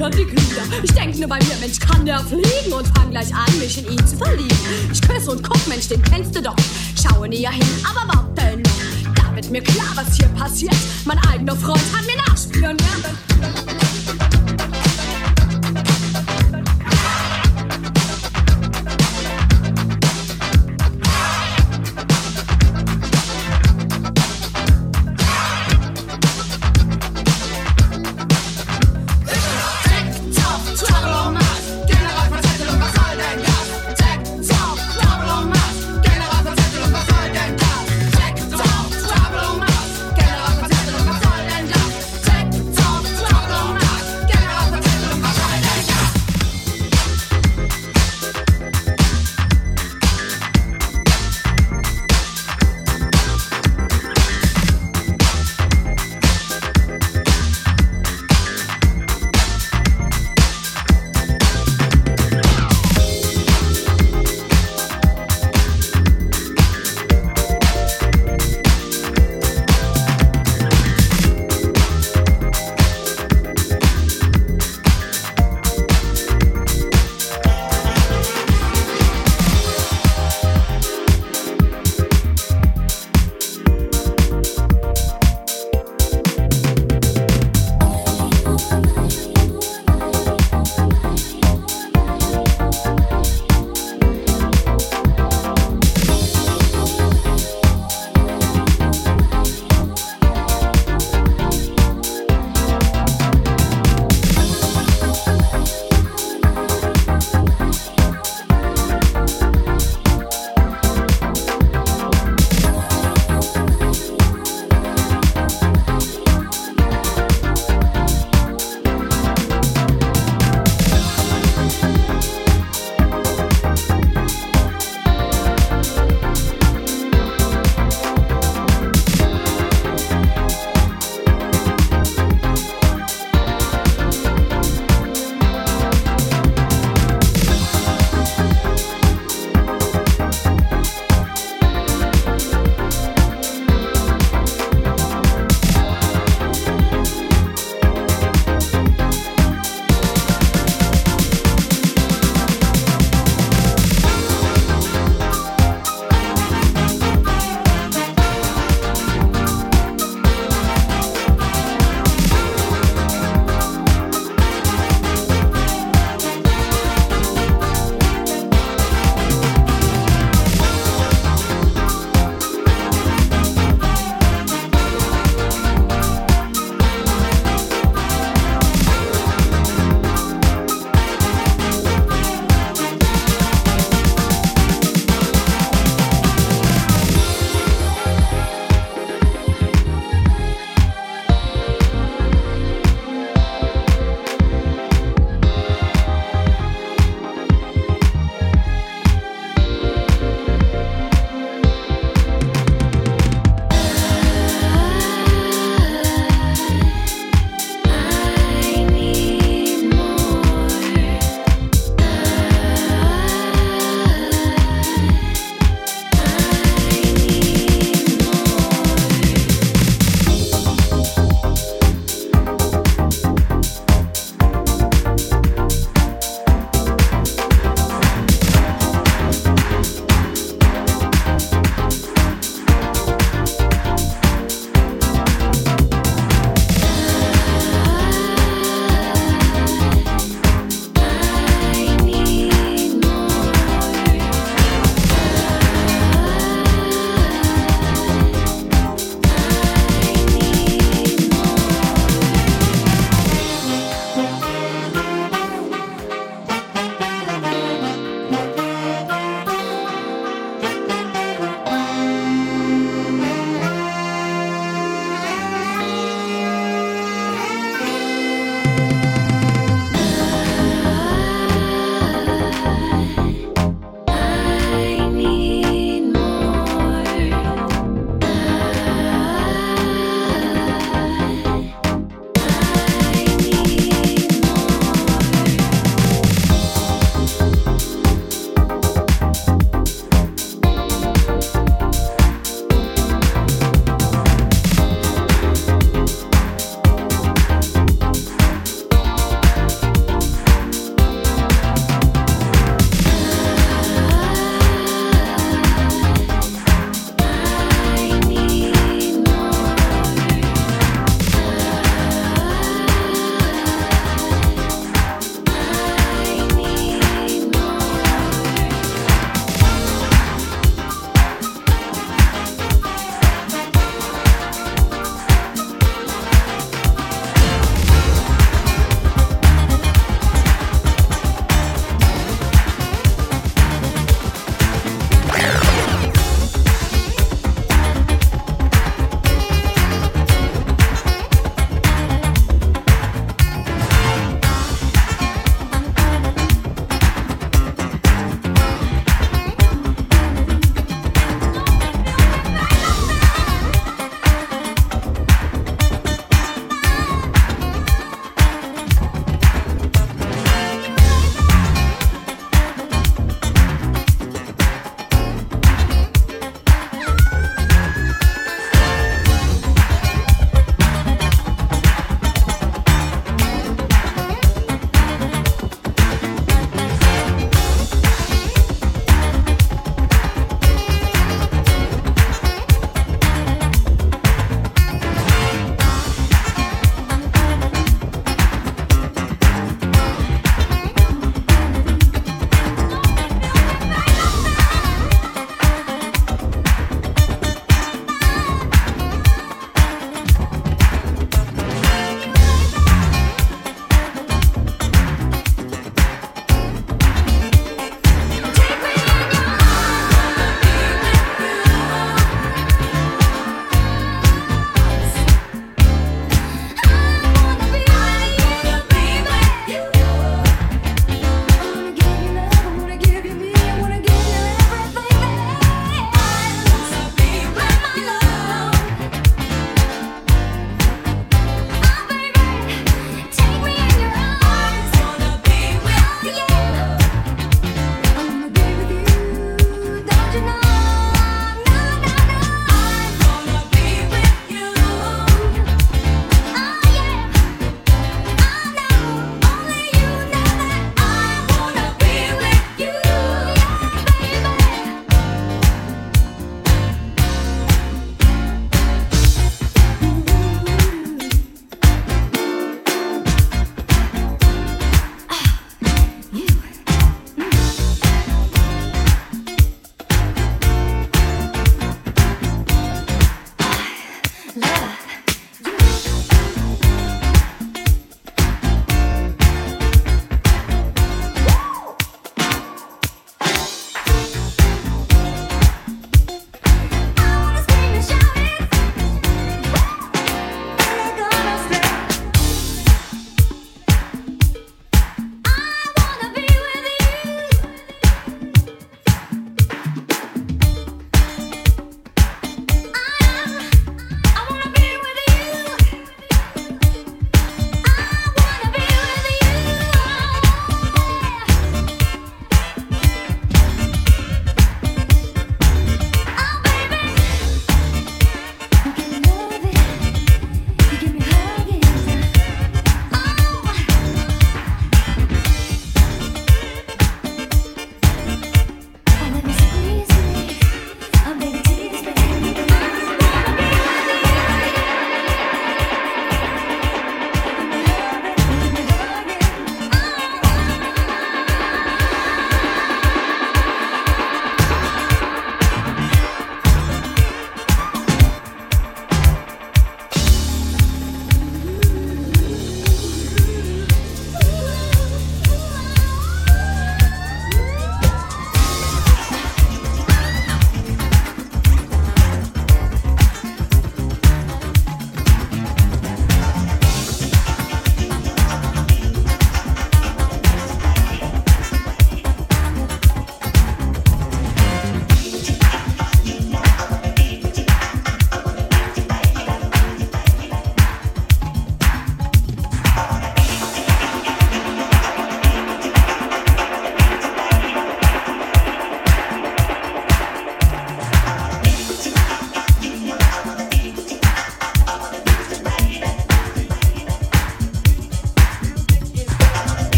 wieder, mir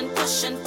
on pushing